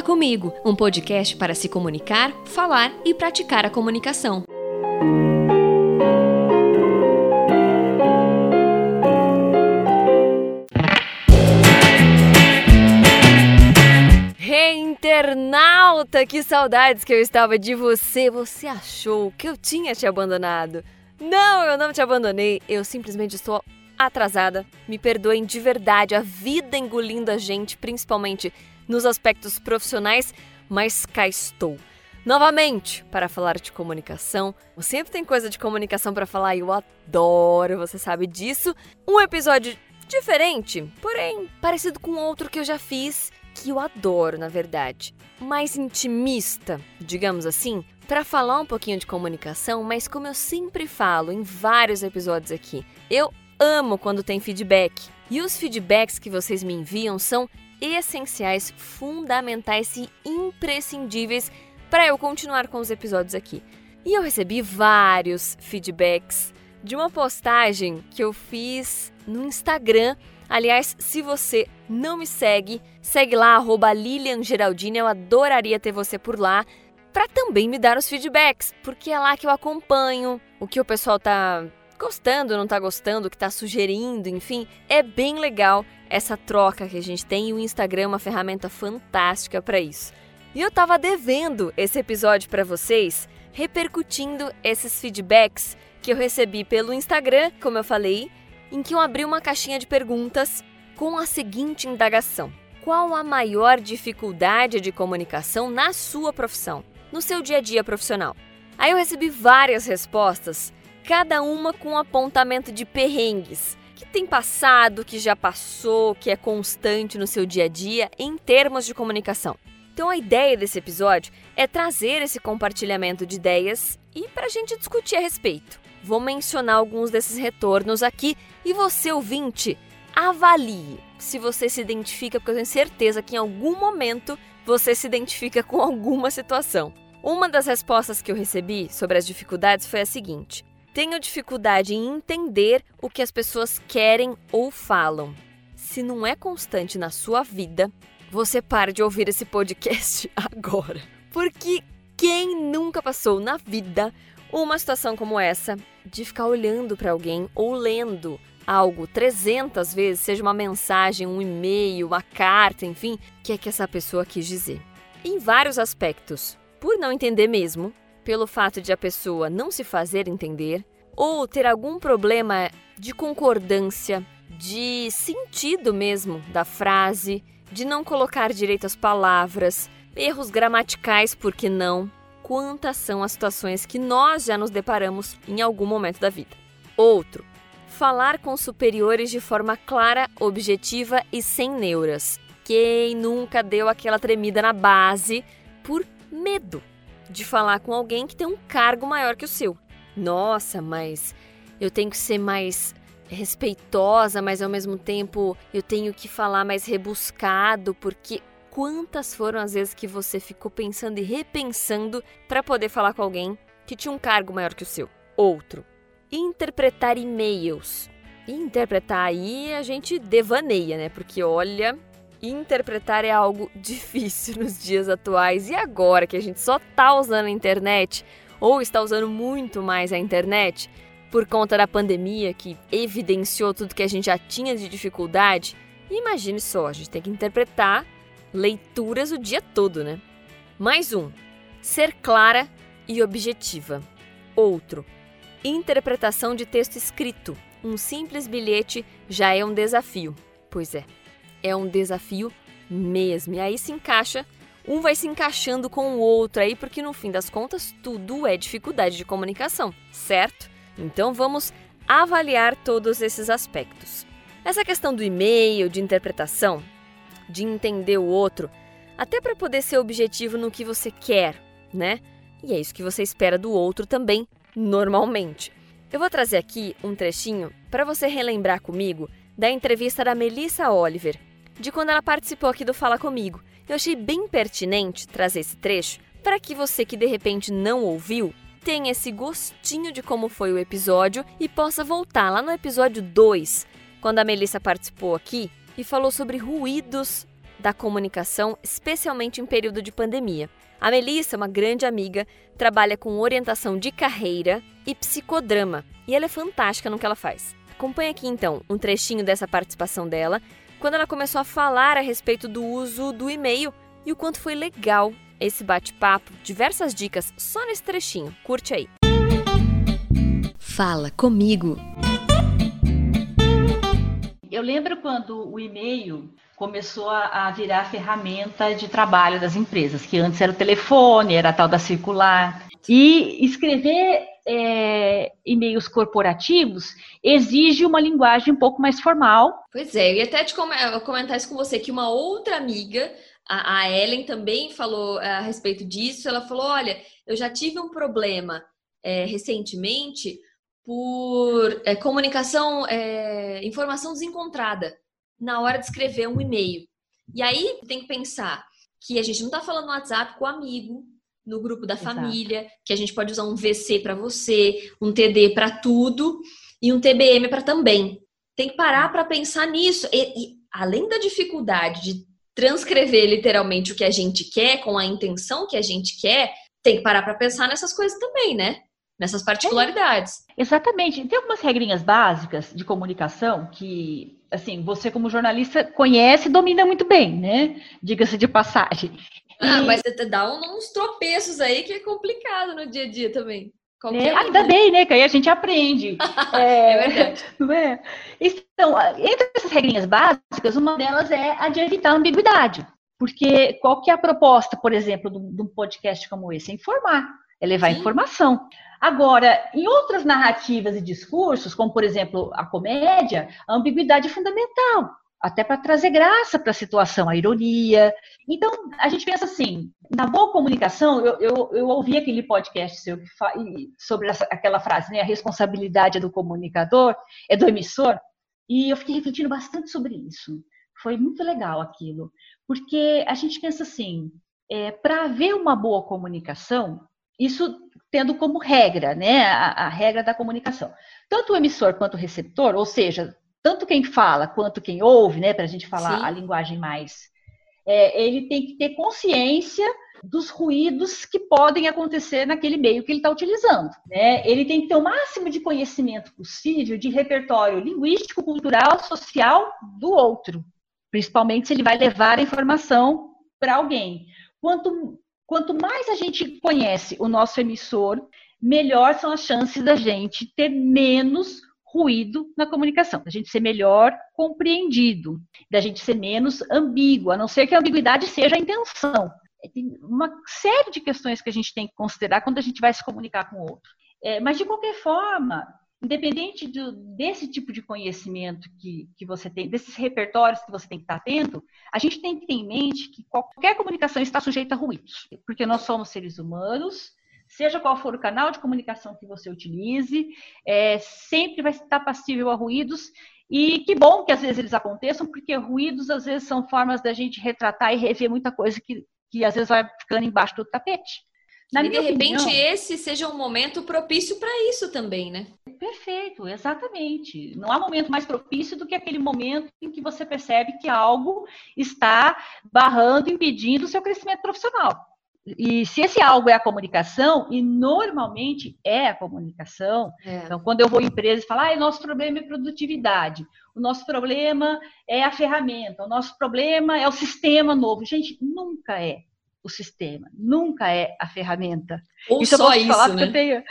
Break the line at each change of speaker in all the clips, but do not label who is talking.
Fala Comigo, um podcast para se comunicar, falar e praticar a comunicação. Internauta! Que saudades que eu estava de você! Você achou que eu tinha te abandonado? Não, eu não te abandonei, eu simplesmente estou atrasada. Me perdoem de verdade, a vida engolindo a gente, principalmente nos aspectos profissionais, mas cá estou. Novamente, para falar de comunicação. Sempre tem coisa de comunicação para falar e eu adoro, você sabe disso. Um episódio diferente, porém parecido com outro que eu já fiz, que eu adoro, na verdade. Mais intimista, digamos assim, para falar um pouquinho de comunicação, mas como eu sempre falo em vários episódios aqui, eu amo quando tem feedback. E os feedbacks que vocês me enviam são essenciais, fundamentais e imprescindíveis para eu continuar com os episódios aqui. E eu recebi vários feedbacks de uma postagem que eu fiz no Instagram. Aliás, se você não me segue, segue lá, arroba Lilian Geraldine. Eu adoraria ter você por lá para também me dar os feedbacks, porque é lá que eu acompanho o que o pessoal tá gostando, não tá gostando, o que tá sugerindo, enfim. É bem legal essa troca que a gente tem e o Instagram é uma ferramenta fantástica para isso. E eu tava devendo esse episódio para vocês, repercutindo esses feedbacks que eu recebi pelo Instagram, como eu falei, em que eu abri uma caixinha de perguntas com a seguinte indagação: Qual a maior dificuldade de comunicação na sua profissão, no seu dia a dia profissional? Aí eu recebi várias respostas, cada uma com um apontamento de perrengues tem passado, que já passou, que é constante no seu dia a dia em termos de comunicação. Então a ideia desse episódio é trazer esse compartilhamento de ideias e para a gente discutir a respeito. Vou mencionar alguns desses retornos aqui e você, ouvinte, avalie se você se identifica, porque eu tenho certeza que em algum momento você se identifica com alguma situação. Uma das respostas que eu recebi sobre as dificuldades foi a seguinte: tenho dificuldade em entender o que as pessoas querem ou falam. Se não é constante na sua vida, você para de ouvir esse podcast agora. Porque quem nunca passou na vida uma situação como essa de ficar olhando para alguém ou lendo algo 300 vezes, seja uma mensagem, um e-mail, uma carta, enfim, que é que essa pessoa quis dizer. Em vários aspectos, por não entender mesmo, pelo fato de a pessoa não se fazer entender, ou ter algum problema de concordância, de sentido mesmo da frase, de não colocar direito as palavras, erros gramaticais, por que não? quantas são as situações que nós já nos deparamos em algum momento da vida. Outro, falar com superiores de forma clara, objetiva e sem neuras. Quem nunca deu aquela tremida na base por medo de falar com alguém que tem um cargo maior que o seu? Nossa, mas eu tenho que ser mais respeitosa, mas ao mesmo tempo eu tenho que falar mais rebuscado, porque quantas foram as vezes que você ficou pensando e repensando para poder falar com alguém que tinha um cargo maior que o seu? Outro, interpretar e-mails. Interpretar aí a gente devaneia, né? Porque olha, interpretar é algo difícil nos dias atuais. E agora que a gente só tá usando a internet, ou está usando muito mais a internet, por conta da pandemia que evidenciou tudo que a gente já tinha de dificuldade, imagine só, a gente tem que interpretar leituras o dia todo, né? Mais um: ser clara e objetiva. Outro: interpretação de texto escrito. Um simples bilhete já é um desafio. Pois é, é um desafio mesmo. E aí se encaixa, um vai se encaixando com o outro aí, porque no fim das contas tudo é dificuldade de comunicação, certo? Então vamos avaliar todos esses aspectos. Essa questão do e-mail, de interpretação, de entender o outro, até para poder ser objetivo no que você quer, né? E é isso que você espera do outro também, normalmente. Eu vou trazer aqui um trechinho para você relembrar comigo da entrevista da Melissa Oliver, de quando ela participou aqui do Fala Comigo. Eu achei bem pertinente trazer esse trecho para que você que de repente não ouviu tenha esse gostinho de como foi o episódio e possa voltar lá no episódio 2, quando a Melissa participou aqui e falou sobre ruídos da comunicação, especialmente em período de pandemia. A Melissa, uma grande amiga, trabalha com orientação de carreira e psicodrama, e ela é fantástica no que ela faz. Acompanhe aqui então um trechinho dessa participação dela, quando ela começou a falar a respeito do uso do e-mail e o quanto foi legal esse bate-papo, diversas dicas só nesse trechinho. Curte aí. Fala comigo.
Eu lembro quando o e-mail começou a, virar ferramenta de trabalho das empresas, que antes era o telefone, era a tal da circular. E escrever é, e-mails corporativos exige uma linguagem um pouco mais formal.
Pois é, eu ia até te comentar isso com você, que uma outra amiga, a, a Ellen, também falou é, a respeito disso. Ela falou: olha, eu já tive um problema é, recentemente por é, comunicação, é, informação desencontrada na hora de escrever um e-mail. E aí tem que pensar que a gente não está falando no WhatsApp com o amigo, no grupo da Exato. família, que a gente pode usar um VC para você, um TD para tudo e um TBM para também. Tem que parar para pensar nisso. E, e, além da dificuldade de transcrever literalmente o que a gente quer com a intenção que a gente quer, tem que parar para pensar nessas coisas também, né? Nessas particularidades.
É, exatamente. Tem algumas regrinhas básicas de comunicação que, assim, você como jornalista conhece e domina muito bem, né? Diga-se de passagem.
Ah, mas você dá uns tropeços aí que é complicado no dia a dia também.
É, ainda bem, né? Que aí a gente aprende.
é, é verdade. Não é?
Então, entre essas regrinhas básicas, uma delas é a de evitar ambiguidade. Porque qual que é a proposta, por exemplo, de um podcast como esse? É informar, é levar Sim. informação. Agora, em outras narrativas e discursos, como por exemplo a comédia, a ambiguidade é fundamental até para trazer graça para a situação, a ironia. Então, a gente pensa assim, na boa comunicação, eu, eu, eu ouvi aquele podcast seu sobre essa, aquela frase, né, a responsabilidade é do comunicador, é do emissor, e eu fiquei refletindo bastante sobre isso. Foi muito legal aquilo, porque a gente pensa assim, é, para haver uma boa comunicação, isso tendo como regra, né, a, a regra da comunicação. Tanto o emissor quanto o receptor, ou seja, tanto quem fala quanto quem ouve, né, para a gente falar Sim. a linguagem mais, é, ele tem que ter consciência dos ruídos que podem acontecer naquele meio que ele está utilizando. Né? Ele tem que ter o máximo de conhecimento possível de repertório linguístico, cultural, social do outro, principalmente se ele vai levar a informação para alguém. Quanto, quanto mais a gente conhece o nosso emissor, melhor são as chances da gente ter menos ruído na comunicação, da gente ser melhor compreendido, da gente ser menos ambíguo, a não ser que a ambiguidade seja a intenção. É, tem uma série de questões que a gente tem que considerar quando a gente vai se comunicar com o outro. É, mas, de qualquer forma, independente do, desse tipo de conhecimento que, que você tem, desses repertórios que você tem que estar atento, a gente tem que ter em mente que qualquer comunicação está sujeita a ruídos, porque nós somos seres humanos seja qual for o canal de comunicação que você utilize, é, sempre vai estar passível a ruídos. E que bom que às vezes eles aconteçam, porque ruídos às vezes são formas da gente retratar e rever muita coisa que, que às vezes vai ficando embaixo do tapete.
Na e de repente opinião, esse seja um momento propício para isso também, né?
Perfeito, exatamente. Não há momento mais propício do que aquele momento em que você percebe que algo está barrando, impedindo o seu crescimento profissional. E se esse algo é a comunicação, e normalmente é a comunicação, é. então quando eu vou em empresa e falo, ah, o nosso problema é produtividade, o nosso problema é a ferramenta, o nosso problema é o sistema novo. Gente, nunca é o sistema, nunca é a ferramenta.
Ou isso só isso, né? Tenho,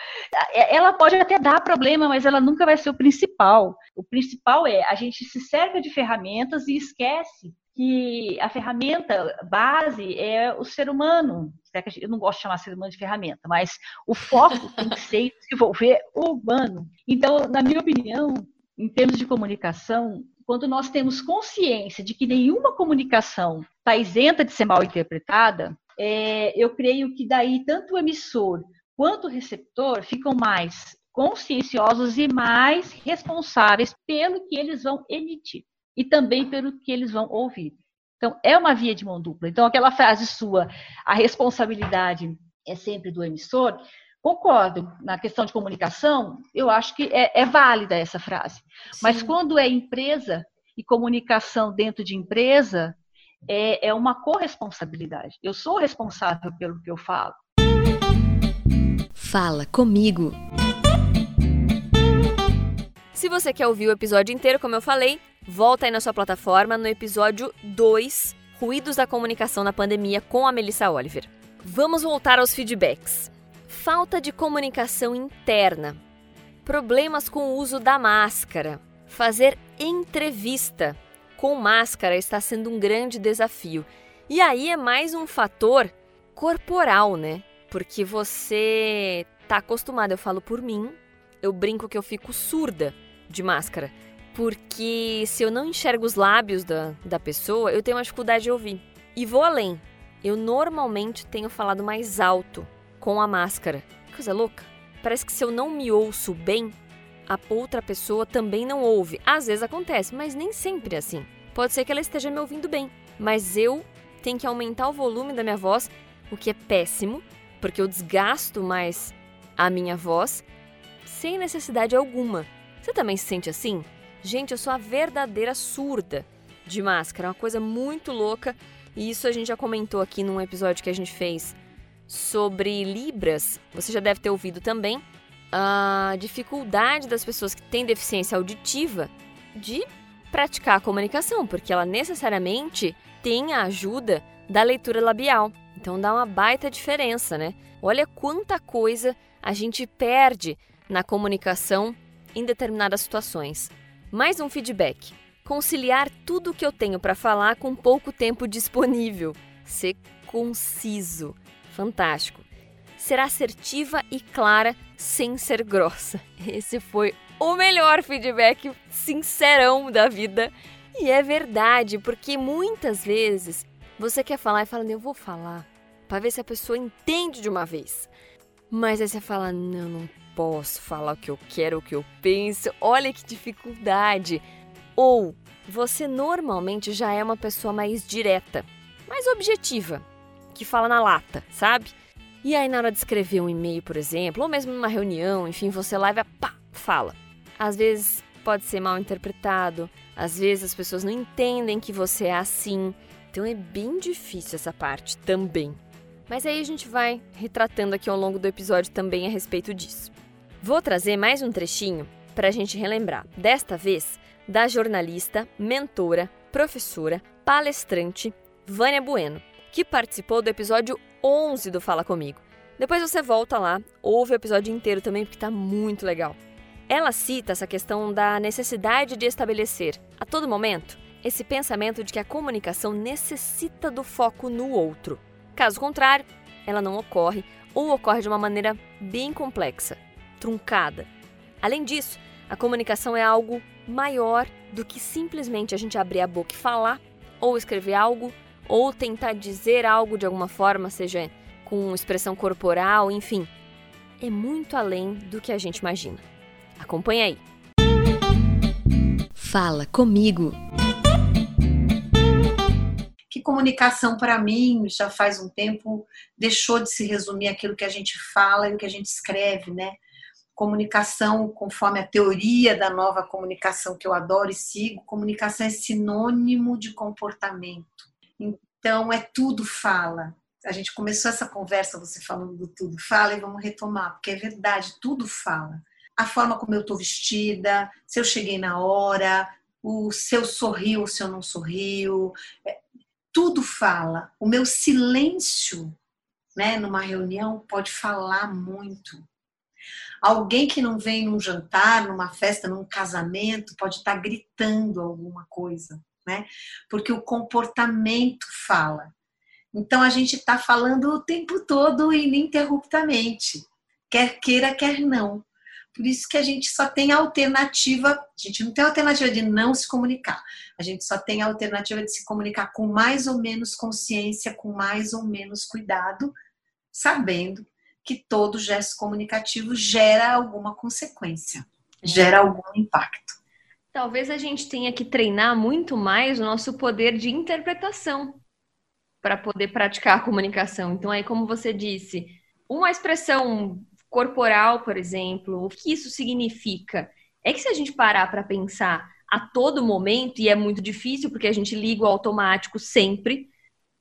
é, ela pode até dar problema, mas ela nunca vai ser o principal. O principal é a gente se serve de ferramentas e esquece que a ferramenta base é o ser humano. Eu não gosto de chamar ser humano de ferramenta, mas o foco tem que ser desenvolver o humano. Então, na minha opinião, em termos de comunicação, quando nós temos consciência de que nenhuma comunicação está isenta de ser mal interpretada, é, eu creio que daí tanto o emissor quanto o receptor ficam mais conscienciosos e mais responsáveis pelo que eles vão emitir e também pelo que eles vão ouvir. Então, é uma via de mão dupla. Então, aquela frase sua, a responsabilidade é sempre do emissor, concordo. Na questão de comunicação, eu acho que é, é válida essa frase. Sim. Mas quando é empresa e comunicação dentro de empresa, é, é uma corresponsabilidade. Eu sou responsável pelo que eu falo.
Fala comigo. Se você quer ouvir o episódio inteiro, como eu falei, volta aí na sua plataforma no episódio 2, Ruídos da Comunicação na Pandemia, com a Melissa Oliver. Vamos voltar aos feedbacks. Falta de comunicação interna. Problemas com o uso da máscara. Fazer entrevista com máscara está sendo um grande desafio. E aí é mais um fator corporal, né? Porque você tá acostumado, eu falo por mim, eu brinco que eu fico surda de máscara. Porque se eu não enxergo os lábios da, da pessoa, eu tenho uma dificuldade de ouvir. E vou além. Eu normalmente tenho falado mais alto com a máscara. Coisa louca. Parece que se eu não me ouço bem, a outra pessoa também não ouve. Às vezes acontece, mas nem sempre é assim. Pode ser que ela esteja me ouvindo bem, mas eu tenho que aumentar o volume da minha voz, o que é péssimo, porque eu desgasto mais a minha voz sem necessidade alguma. Você também se sente assim? Gente, eu sou a verdadeira surda de máscara, é uma coisa muito louca. E isso a gente já comentou aqui num episódio que a gente fez sobre Libras. Você já deve ter ouvido também a dificuldade das pessoas que têm deficiência auditiva de praticar a comunicação, porque ela necessariamente tem a ajuda da leitura labial. Então dá uma baita diferença, né? Olha quanta coisa a gente perde na comunicação em determinadas situações. Mais um feedback. Conciliar tudo o que eu tenho para falar com pouco tempo disponível. Ser conciso. Fantástico. Ser assertiva e clara sem ser grossa. Esse foi o melhor feedback sincerão da vida. E é verdade, porque muitas vezes você quer falar e fala, eu vou falar, para ver se a pessoa entende de uma vez. Mas aí você fala, não, não posso falar o que eu quero, o que eu penso. Olha que dificuldade. Ou você normalmente já é uma pessoa mais direta, mais objetiva, que fala na lata, sabe? E aí na hora de escrever um e-mail, por exemplo, ou mesmo numa reunião, enfim, você lá e pá, fala. Às vezes pode ser mal interpretado, às vezes as pessoas não entendem que você é assim. Então é bem difícil essa parte também. Mas aí a gente vai retratando aqui ao longo do episódio também a respeito disso. Vou trazer mais um trechinho para a gente relembrar, desta vez da jornalista, mentora, professora, palestrante Vânia Bueno, que participou do episódio 11 do Fala Comigo. Depois você volta lá, ouve o episódio inteiro também, porque está muito legal. Ela cita essa questão da necessidade de estabelecer, a todo momento, esse pensamento de que a comunicação necessita do foco no outro. Caso contrário, ela não ocorre ou ocorre de uma maneira bem complexa, truncada. Além disso, a comunicação é algo maior do que simplesmente a gente abrir a boca e falar, ou escrever algo, ou tentar dizer algo de alguma forma, seja com expressão corporal, enfim. É muito além do que a gente imagina. Acompanhe aí. Fala comigo.
Que comunicação para mim já faz um tempo deixou de se resumir aquilo que a gente fala e o que a gente escreve, né? Comunicação, conforme a teoria da nova comunicação que eu adoro e sigo, comunicação é sinônimo de comportamento. Então, é tudo fala. A gente começou essa conversa, você falando do tudo fala, e vamos retomar, porque é verdade, tudo fala. A forma como eu estou vestida, se eu cheguei na hora, o se sorriu ou se eu não sorriu, é, tudo fala. O meu silêncio, né, numa reunião, pode falar muito. Alguém que não vem num jantar, numa festa, num casamento, pode estar gritando alguma coisa, né? Porque o comportamento fala. Então a gente está falando o tempo todo ininterruptamente, quer queira, quer não. Por isso que a gente só tem alternativa, a gente não tem alternativa de não se comunicar, a gente só tem alternativa de se comunicar com mais ou menos consciência, com mais ou menos cuidado, sabendo que todo gesto comunicativo gera alguma consequência, gera algum impacto.
Talvez a gente tenha que treinar muito mais o nosso poder de interpretação para poder praticar a comunicação. Então, aí, como você disse, uma expressão corporal, por exemplo, o que isso significa? É que se a gente parar para pensar a todo momento, e é muito difícil porque a gente liga o automático sempre.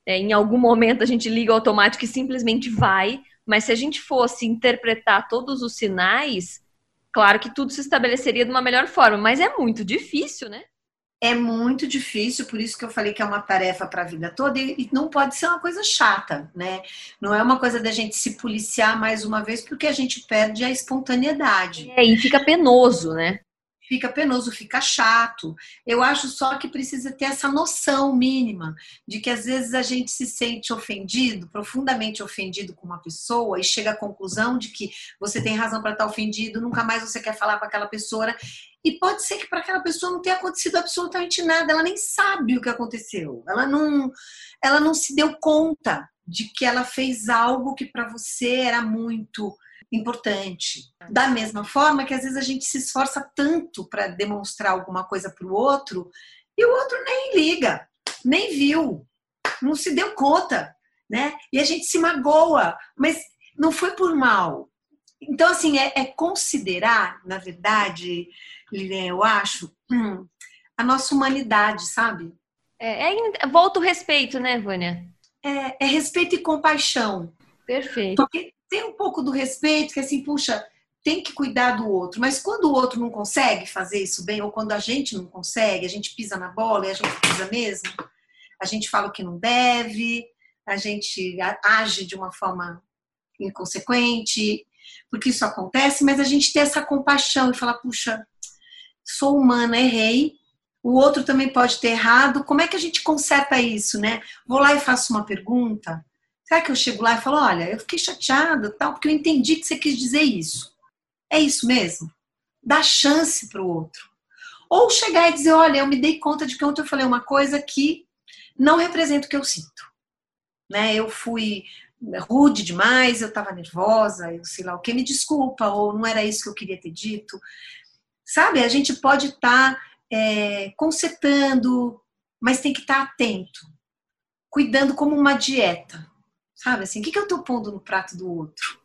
É, em algum momento a gente liga o automático e simplesmente vai, mas se a gente fosse interpretar todos os sinais, claro que tudo se estabeleceria de uma melhor forma, mas é muito difícil, né?
É muito difícil, por isso que eu falei que é uma tarefa para a vida toda e não pode ser uma coisa chata, né? Não é uma coisa da gente se policiar mais uma vez porque a gente perde a espontaneidade.
É, e fica penoso, né?
Fica penoso, fica chato. Eu acho só que precisa ter essa noção mínima de que às vezes a gente se sente ofendido, profundamente ofendido com uma pessoa e chega à conclusão de que você tem razão para estar ofendido, nunca mais você quer falar com aquela pessoa. E pode ser que para aquela pessoa não tenha acontecido absolutamente nada, ela nem sabe o que aconteceu. Ela não ela não se deu conta de que ela fez algo que para você era muito importante. Da mesma forma que às vezes a gente se esforça tanto para demonstrar alguma coisa para o outro e o outro nem liga, nem viu, não se deu conta, né? E a gente se magoa, mas não foi por mal. Então, assim, é, é considerar, na verdade, Lilian, eu acho, hum, a nossa humanidade, sabe?
É, é, volta o respeito, né, Vânia?
É, é respeito e compaixão.
Perfeito.
Porque tem um pouco do respeito, que assim, puxa, tem que cuidar do outro. Mas quando o outro não consegue fazer isso bem, ou quando a gente não consegue, a gente pisa na bola e a gente pisa mesmo, a gente fala o que não deve, a gente age de uma forma inconsequente, porque isso acontece, mas a gente tem essa compaixão e falar, puxa, sou humana, errei, o outro também pode ter errado, como é que a gente conserta isso, né? Vou lá e faço uma pergunta, Será que eu chego lá e falo, olha, eu fiquei chateada, tal, porque eu entendi que você quis dizer isso. É isso mesmo? Dá chance para o outro. Ou chegar e dizer, olha, eu me dei conta de que ontem eu falei uma coisa que não representa o que eu sinto. Né? Eu fui rude demais, eu estava nervosa, eu sei lá o que, me desculpa, ou não era isso que eu queria ter dito. Sabe, a gente pode estar tá, é, consertando, mas tem que estar tá atento, cuidando como uma dieta. Sabe assim, o que, que eu tô pondo no prato do outro?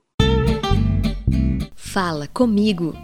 Fala comigo.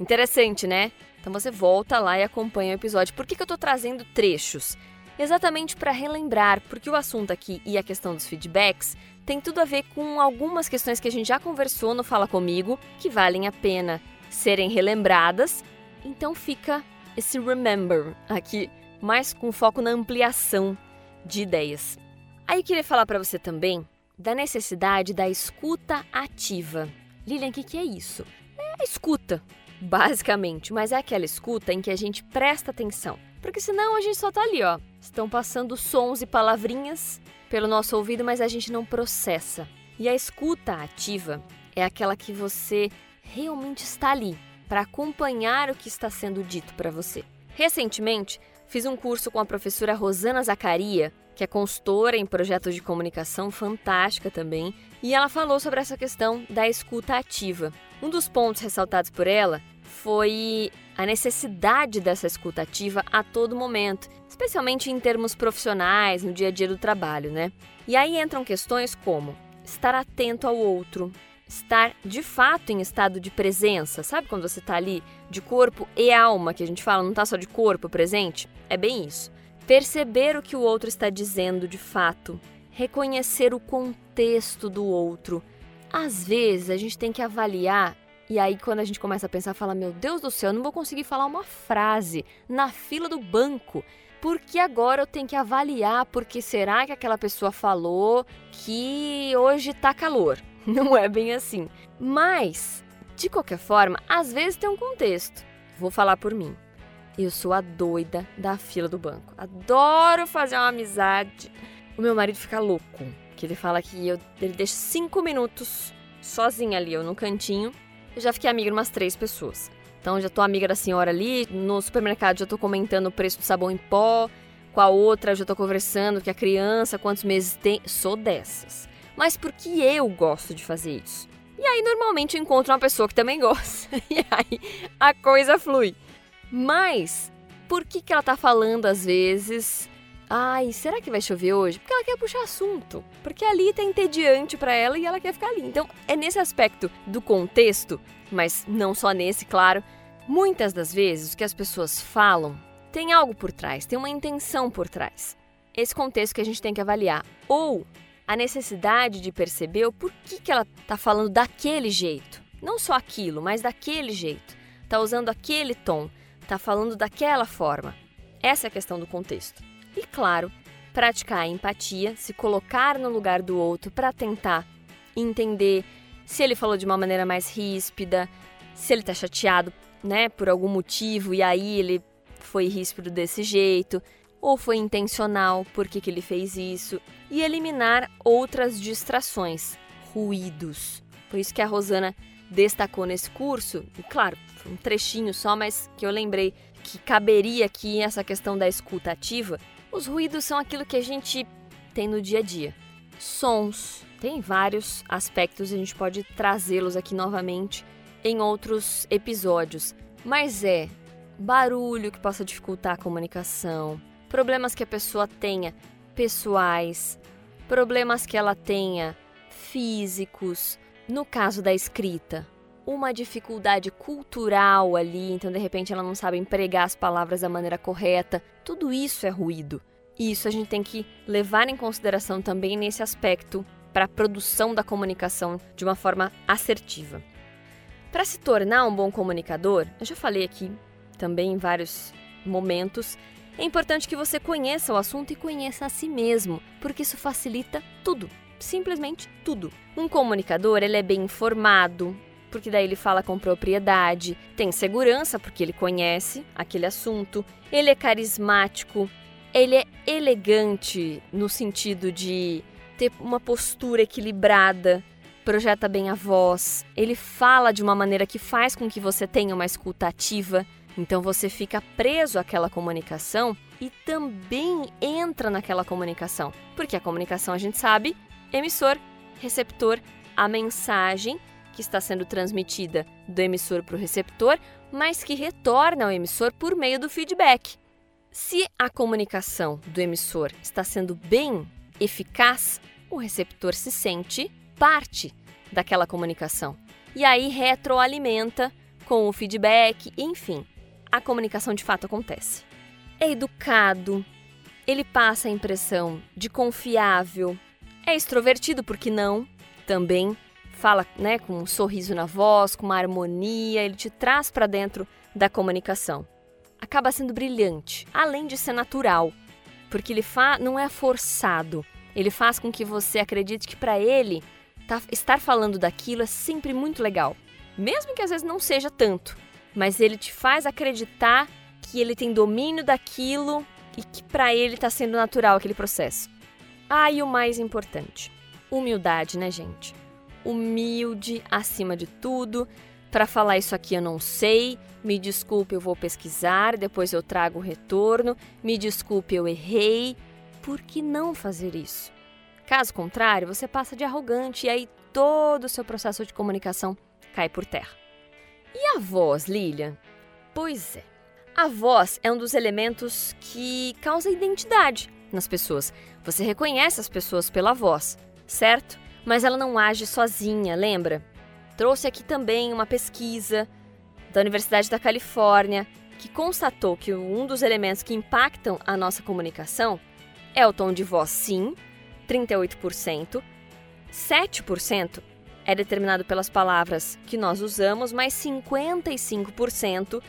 Interessante, né? Então você volta lá e acompanha o episódio. Por que, que eu tô trazendo trechos? Exatamente para relembrar, porque o assunto aqui e a questão dos feedbacks tem tudo a ver com algumas questões que a gente já conversou no Fala Comigo, que valem a pena serem relembradas. Então fica esse remember aqui, mais com foco na ampliação de ideias. Aí eu queria falar para você também da necessidade da escuta ativa. Lilian, o que, que é isso? É a escuta, basicamente, mas é aquela escuta em que a gente presta atenção. Porque senão a gente só tá ali, ó. Estão passando sons e palavrinhas pelo nosso ouvido, mas a gente não processa. E a escuta ativa é aquela que você realmente está ali para acompanhar o que está sendo dito para você. Recentemente, Fiz um curso com a professora Rosana Zacaria, que é consultora em projetos de comunicação, fantástica também, e ela falou sobre essa questão da escuta ativa. Um dos pontos ressaltados por ela foi a necessidade dessa escuta ativa a todo momento, especialmente em termos profissionais, no dia a dia do trabalho, né? E aí entram questões como estar atento ao outro, estar de fato em estado de presença. Sabe quando você está ali de corpo e alma, que a gente fala, não está só de corpo presente? É bem isso. Perceber o que o outro está dizendo de fato, reconhecer o contexto do outro. Às vezes a gente tem que avaliar e aí, quando a gente começa a pensar, fala: Meu Deus do céu, eu não vou conseguir falar uma frase na fila do banco. Porque agora eu tenho que avaliar porque será que aquela pessoa falou que hoje tá calor? Não é bem assim. Mas, de qualquer forma, às vezes tem um contexto. Vou falar por mim. Eu sou a doida da fila do banco. Adoro fazer uma amizade. O meu marido fica louco. Que ele fala que eu, ele deixa cinco minutos sozinha ali, eu no cantinho. Eu já fiquei amiga de umas três pessoas. Então já tô amiga da senhora ali. No supermercado já tô comentando o preço do sabão em pó. Com a outra já tô conversando que a criança, quantos meses tem. Sou dessas mas porque eu gosto de fazer isso. E aí normalmente eu encontro uma pessoa que também gosta. E aí a coisa flui. Mas por que, que ela tá falando às vezes? Ai, será que vai chover hoje? Porque ela quer puxar assunto. Porque ali tá entediante para ela e ela quer ficar ali. Então é nesse aspecto do contexto, mas não só nesse, claro, Muitas das vezes, o que as pessoas falam tem algo por trás, tem uma intenção por trás. Esse contexto que a gente tem que avaliar. Ou a necessidade de perceber o porquê que ela está falando daquele jeito. Não só aquilo, mas daquele jeito. Está usando aquele tom, está falando daquela forma. Essa é a questão do contexto. E claro, praticar a empatia, se colocar no lugar do outro para tentar entender se ele falou de uma maneira mais ríspida, se ele está chateado, né, por algum motivo e aí ele foi ríspido desse jeito, ou foi intencional, por que, que ele fez isso, e eliminar outras distrações, ruídos. Foi isso que a Rosana destacou nesse curso, e claro, um trechinho só, mas que eu lembrei que caberia aqui essa questão da escuta ativa. Os ruídos são aquilo que a gente tem no dia a dia. Sons, tem vários aspectos, a gente pode trazê-los aqui novamente em outros episódios, mas é barulho que possa dificultar a comunicação, problemas que a pessoa tenha pessoais, problemas que ela tenha físicos, no caso da escrita, uma dificuldade cultural ali, então de repente ela não sabe empregar as palavras da maneira correta, tudo isso é ruído. Isso a gente tem que levar em consideração também nesse aspecto para a produção da comunicação de uma forma assertiva. Para se tornar um bom comunicador, eu já falei aqui também em vários momentos é importante que você conheça o assunto e conheça a si mesmo, porque isso facilita tudo, simplesmente tudo. Um comunicador, ele é bem informado, porque daí ele fala com propriedade, tem segurança porque ele conhece aquele assunto, ele é carismático, ele é elegante no sentido de ter uma postura equilibrada, projeta bem a voz, ele fala de uma maneira que faz com que você tenha uma escuta ativa. Então você fica preso àquela comunicação e também entra naquela comunicação. Porque a comunicação a gente sabe, emissor, receptor, a mensagem que está sendo transmitida do emissor para o receptor, mas que retorna ao emissor por meio do feedback. Se a comunicação do emissor está sendo bem eficaz, o receptor se sente parte daquela comunicação. E aí retroalimenta com o feedback, enfim a comunicação de fato acontece. É educado, ele passa a impressão de confiável, é extrovertido, porque não? Também fala né, com um sorriso na voz, com uma harmonia, ele te traz para dentro da comunicação. Acaba sendo brilhante, além de ser natural, porque ele fa não é forçado. Ele faz com que você acredite que para ele tá, estar falando daquilo é sempre muito legal, mesmo que às vezes não seja tanto mas ele te faz acreditar que ele tem domínio daquilo e que para ele está sendo natural aquele processo. Ah, e o mais importante, humildade, né, gente? Humilde acima de tudo. Para falar isso aqui eu não sei, me desculpe, eu vou pesquisar, depois eu trago o retorno, me desculpe, eu errei. Por que não fazer isso? Caso contrário, você passa de arrogante e aí todo o seu processo de comunicação cai por terra. E a voz, Lilian? Pois é. A voz é um dos elementos que causa identidade nas pessoas. Você reconhece as pessoas pela voz, certo? Mas ela não age sozinha, lembra? Trouxe aqui também uma pesquisa da Universidade da Califórnia que constatou que um dos elementos que impactam a nossa comunicação é o tom de voz, sim, 38%, 7% é determinado pelas palavras que nós usamos, mas 55%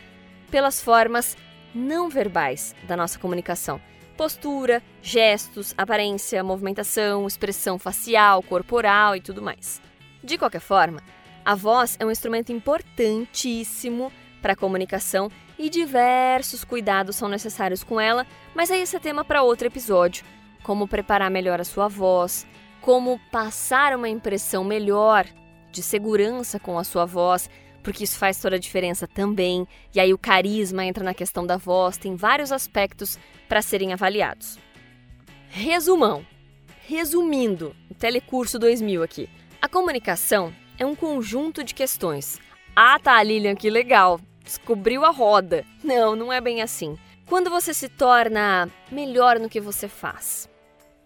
pelas formas não verbais da nossa comunicação. Postura, gestos, aparência, movimentação, expressão facial, corporal e tudo mais. De qualquer forma, a voz é um instrumento importantíssimo para a comunicação e diversos cuidados são necessários com ela, mas aí esse é tema para outro episódio. Como preparar melhor a sua voz, como passar uma impressão melhor de segurança com a sua voz, porque isso faz toda a diferença também. E aí o carisma entra na questão da voz, tem vários aspectos para serem avaliados. Resumão. Resumindo, o Telecurso 2000 aqui. A comunicação é um conjunto de questões. Ah, tá, Lilian, que legal. Descobriu a roda. Não, não é bem assim. Quando você se torna melhor no que você faz,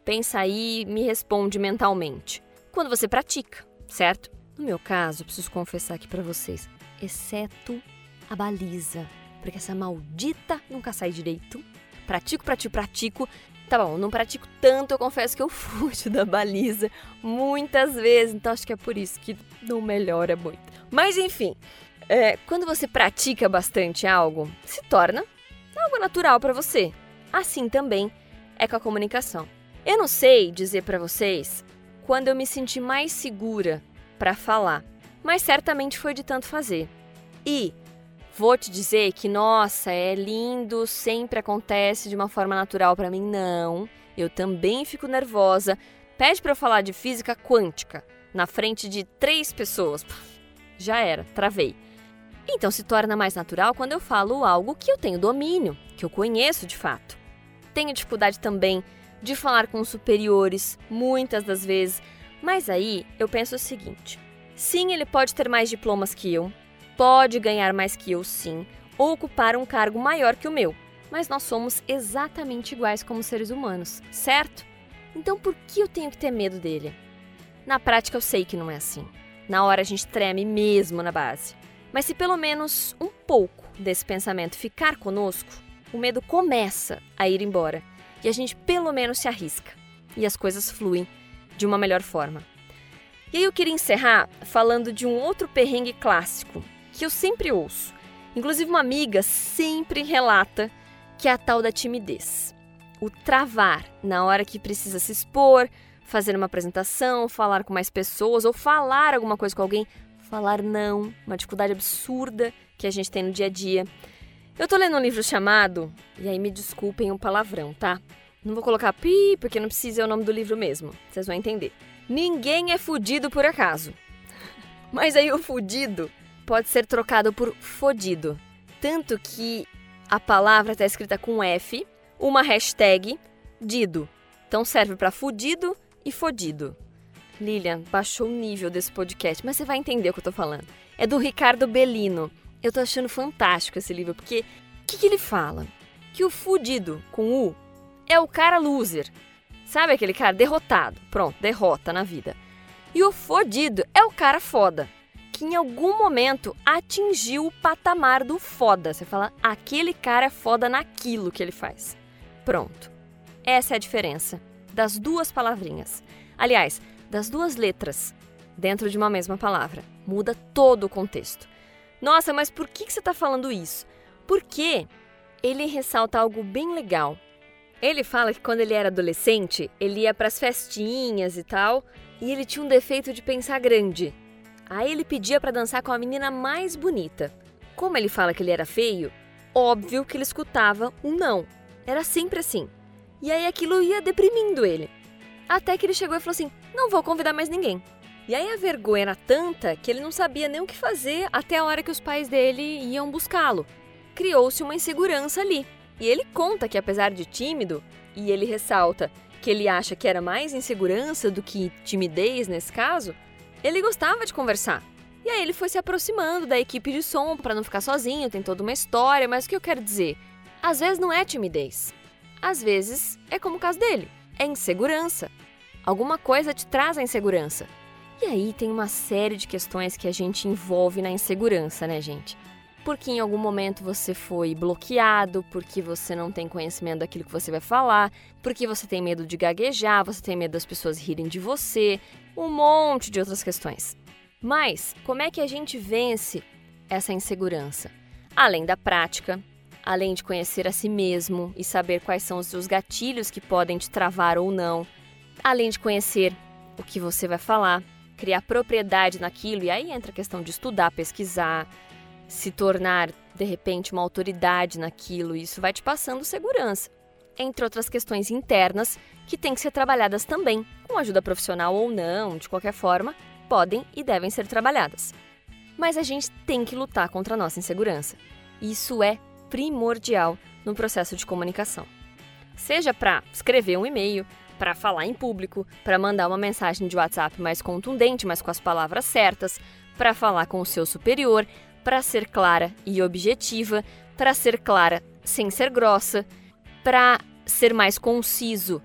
Pensa aí, me responde mentalmente. Quando você pratica, certo? No meu caso, preciso confessar aqui para vocês, exceto a baliza, porque essa maldita nunca sai direito. Pratico, pratico, pratico. Tá bom, não pratico tanto, eu confesso que eu fujo da baliza muitas vezes, então acho que é por isso que não melhora muito. Mas enfim, é, quando você pratica bastante algo, se torna algo natural para você. Assim também é com a comunicação. Eu não sei dizer para vocês quando eu me senti mais segura para falar, mas certamente foi de tanto fazer. E vou te dizer que, nossa, é lindo, sempre acontece de uma forma natural para mim. Não, eu também fico nervosa. Pede para eu falar de física quântica na frente de três pessoas. Já era, travei. Então se torna mais natural quando eu falo algo que eu tenho domínio, que eu conheço de fato. Tenho dificuldade também de falar com superiores, muitas das vezes, mas aí eu penso o seguinte: sim, ele pode ter mais diplomas que eu, pode ganhar mais que eu, sim, ou ocupar um cargo maior que o meu, mas nós somos exatamente iguais como seres humanos, certo? Então por que eu tenho que ter medo dele? Na prática eu sei que não é assim. Na hora a gente treme mesmo na base. Mas se pelo menos um pouco desse pensamento ficar conosco, o medo começa a ir embora e a gente pelo menos se arrisca e as coisas fluem de uma melhor forma. E aí eu queria encerrar falando de um outro perrengue clássico que eu sempre ouço. Inclusive uma amiga sempre relata que é a tal da timidez. O travar na hora que precisa se expor, fazer uma apresentação, falar com mais pessoas ou falar alguma coisa com alguém falar não, uma dificuldade absurda que a gente tem no dia a dia. Eu tô lendo um livro chamado, e aí me desculpem o palavrão, tá? Não vou colocar pi, porque não precisa é o nome do livro mesmo. Vocês vão entender. Ninguém é fudido por acaso. Mas aí o fudido pode ser trocado por fodido. Tanto que a palavra está escrita com F, uma hashtag, dido. Então serve para fudido e fodido. Lilian, baixou o nível desse podcast, mas você vai entender o que eu tô falando. É do Ricardo Bellino. Eu tô achando fantástico esse livro, porque o que, que ele fala? Que o fudido, com U, é o cara loser. Sabe aquele cara derrotado? Pronto, derrota na vida. E o fodido é o cara foda, que em algum momento atingiu o patamar do foda. Você fala, aquele cara é foda naquilo que ele faz. Pronto. Essa é a diferença das duas palavrinhas. Aliás, das duas letras dentro de uma mesma palavra. Muda todo o contexto. Nossa, mas por que você está falando isso? Porque ele ressalta algo bem legal. Ele fala que quando ele era adolescente, ele ia para as festinhas e tal, e ele tinha um defeito de pensar grande. Aí ele pedia para dançar com a menina mais bonita. Como ele fala que ele era feio, óbvio que ele escutava um não. Era sempre assim. E aí aquilo ia deprimindo ele. Até que ele chegou e falou assim: não vou convidar mais ninguém. E aí a vergonha era tanta que ele não sabia nem o que fazer até a hora que os pais dele iam buscá-lo. Criou-se uma insegurança ali. E ele conta que apesar de tímido, e ele ressalta que ele acha que era mais insegurança do que timidez nesse caso, ele gostava de conversar. E aí ele foi se aproximando da equipe de som para não ficar sozinho, tem toda uma história, mas o que eu quero dizer? Às vezes não é timidez. Às vezes é como o caso dele, é insegurança. Alguma coisa te traz a insegurança. E aí tem uma série de questões que a gente envolve na insegurança, né, gente? Porque em algum momento você foi bloqueado, porque você não tem conhecimento daquilo que você vai falar, porque você tem medo de gaguejar, você tem medo das pessoas rirem de você, um monte de outras questões. Mas como é que a gente vence essa insegurança? Além da prática, além de conhecer a si mesmo e saber quais são os seus gatilhos que podem te travar ou não, além de conhecer o que você vai falar, criar propriedade naquilo, e aí entra a questão de estudar, pesquisar, se tornar de repente uma autoridade naquilo, isso vai te passando segurança. Entre outras questões internas que têm que ser trabalhadas também, com ajuda profissional ou não, de qualquer forma, podem e devem ser trabalhadas. Mas a gente tem que lutar contra a nossa insegurança. Isso é primordial no processo de comunicação. Seja para escrever um e-mail, para falar em público, para mandar uma mensagem de WhatsApp mais contundente, mas com as palavras certas, para falar com o seu superior, para ser clara e objetiva, para ser clara sem ser grossa, para ser mais conciso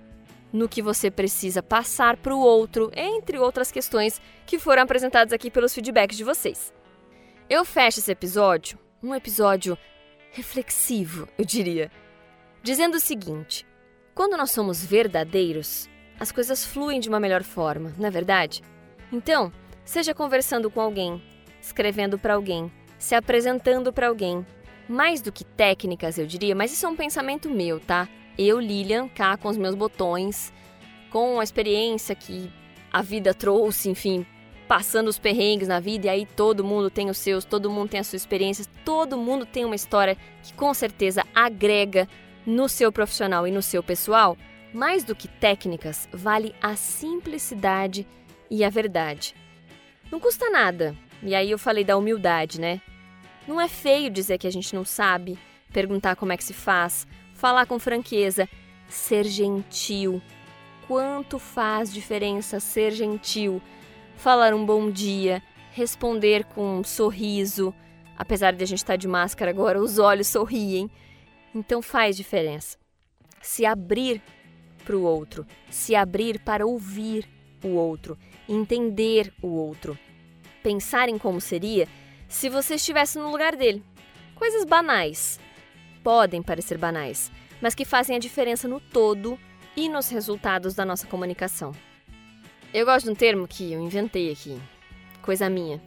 no que você precisa passar para o outro, entre outras questões que foram apresentadas aqui pelos feedbacks de vocês. Eu fecho esse episódio um episódio reflexivo, eu diria, dizendo o seguinte: quando nós somos verdadeiros, as coisas fluem de uma melhor forma, não é verdade? Então, seja conversando com alguém, escrevendo para alguém, se apresentando para alguém, mais do que técnicas, eu diria, mas isso é um pensamento meu, tá? Eu, Lilian, cá com os meus botões, com a experiência que a vida trouxe, enfim, passando os perrengues na vida, e aí todo mundo tem os seus, todo mundo tem as suas experiências, todo mundo tem uma história que com certeza agrega no seu profissional e no seu pessoal. Mais do que técnicas, vale a simplicidade e a verdade. Não custa nada. E aí eu falei da humildade, né? Não é feio dizer que a gente não sabe, perguntar como é que se faz, falar com franqueza, ser gentil. Quanto faz diferença ser gentil? Falar um bom dia, responder com um sorriso. Apesar de a gente estar de máscara agora, os olhos sorriem. Então faz diferença. Se abrir para o outro, se abrir para ouvir o outro, entender o outro. Pensar em como seria se você estivesse no lugar dele. Coisas banais. Podem parecer banais, mas que fazem a diferença no todo e nos resultados da nossa comunicação. Eu gosto de um termo que eu inventei aqui, coisa minha.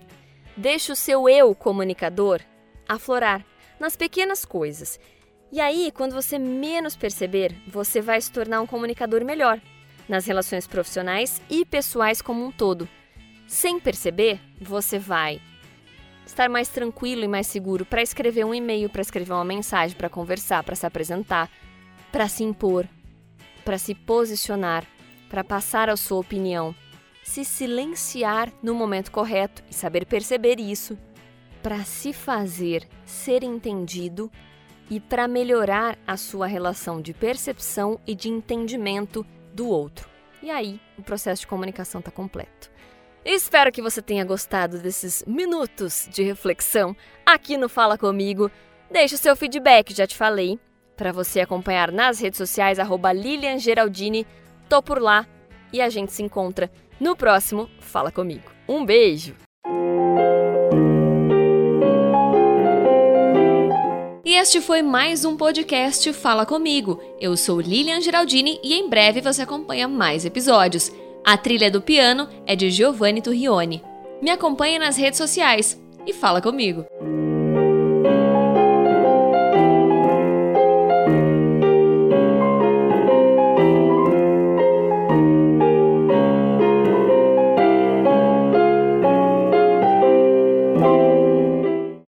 Deixe o seu eu comunicador aflorar nas pequenas coisas. E aí, quando você menos perceber, você vai se tornar um comunicador melhor nas relações profissionais e pessoais como um todo. Sem perceber, você vai estar mais tranquilo e mais seguro para escrever um e-mail, para escrever uma mensagem, para conversar, para se apresentar, para se impor, para se posicionar, para passar a sua opinião, se silenciar no momento correto e saber perceber isso, para se fazer ser entendido e para melhorar a sua relação de percepção e de entendimento do outro. E aí, o processo de comunicação está completo. Espero que você tenha gostado desses minutos de reflexão aqui no Fala Comigo. Deixe o seu feedback, já te falei, para você acompanhar nas redes sociais, arroba Lilian. Tô por lá e a gente se encontra no próximo Fala Comigo. Um beijo! Este foi mais um podcast Fala Comigo. Eu sou Lilian Geraldini e em breve você acompanha mais episódios. A trilha do piano é de Giovanni Turrione. Me acompanhe nas redes sociais e fala comigo.